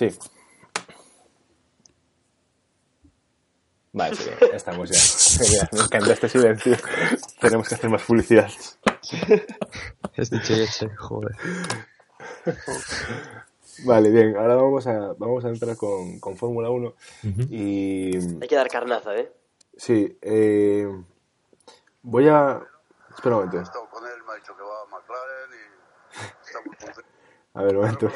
Sí. Vale, sí, ya estamos ya. Me encanta este silencio. Tenemos que hacer más publicidad. Este cheche, joder. Vale, bien, ahora vamos a, vamos a entrar con, con Fórmula 1. Y Hay que dar carnaza, ¿eh? sí, eh, voy a... Espera un momento. estado con él, me ha dicho que va a McLaren y está muy contento. A ver, un momento.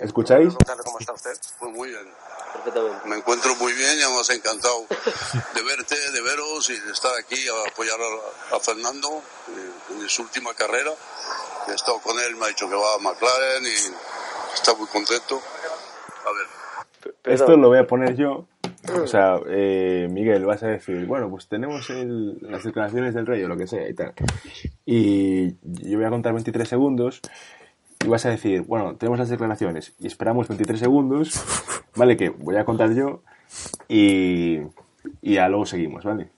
¿Escucháis? preguntarle ¿Cómo está usted? Pues muy bien. Perfectamente. Me encuentro muy bien y además encantado de verte, de veros y de estar aquí a apoyar a, a Fernando eh, en su última carrera. He estado con él, me ha dicho que va a McLaren y está muy contento. A ver, Esto lo voy a poner yo. O sea, eh, Miguel, vas a decir, bueno, pues tenemos el- las declaraciones del rey o lo que sea y tal. Y yo voy a contar 23 segundos y vas a decir, bueno, tenemos las declaraciones y esperamos 23 segundos, ¿vale? Que voy a contar yo y, y ya luego seguimos, ¿vale?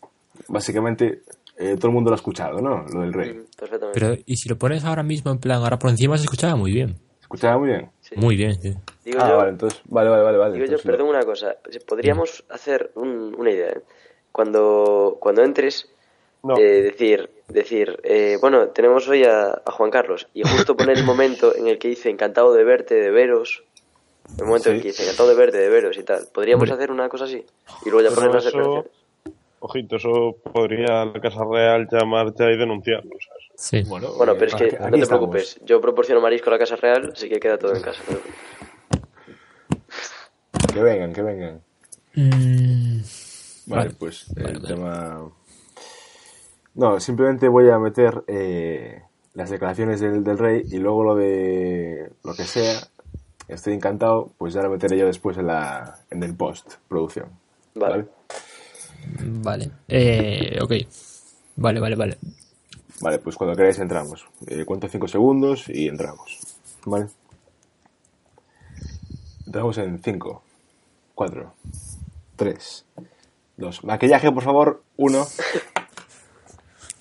Básicamente, eh, todo el mundo lo ha escuchado, ¿no? Lo del rey. Perfectamente. Pero, ¿y si lo pones ahora mismo en plan, ahora por encima se escuchaba muy bien? ¿Escuchaba muy bien? Sí. Muy bien, sí. Digo ah, yo, vale, entonces, vale, vale, vale. vale digo yo, entonces perdón una cosa. Podríamos hacer un- una idea. ¿eh? Cuando, cuando entres, No. eh, decir, decir eh, bueno, tenemos hoy a, a Juan Carlos y justo poner el momento en el que dice encantado de verte, de veros. El momento en el que dice encantado de verte, de veros y tal. ¿Podríamos Hombre. hacer una cosa así? Y luego ya Pero poner las eso-. Ojito, eso podría la Casa Real llamar ya y denunciarlo, ¿sabes? Sí. Bueno, Bueno, eh, pero es que no te estamos. preocupes. Yo proporciono marisco a la Casa Real, así que queda todo en casa. ¿no? Que vengan, que vengan. Mm, Vale, Vale. pues el Vale, vale. tema... No, simplemente voy a meter eh, las declaraciones del, del rey y luego lo de lo que sea. Estoy encantado, pues ya lo meteré yo después en, la, en el post producción. Vale. vale. Eh, ok. Vale, vale, vale. Vale, pues cuando queráis entramos. Eh, cuento 5 segundos y entramos. Vale. Entramos en 5, 4, 3, 2. Maquillaje, por favor. 1.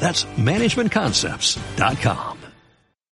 That's managementconcepts.com.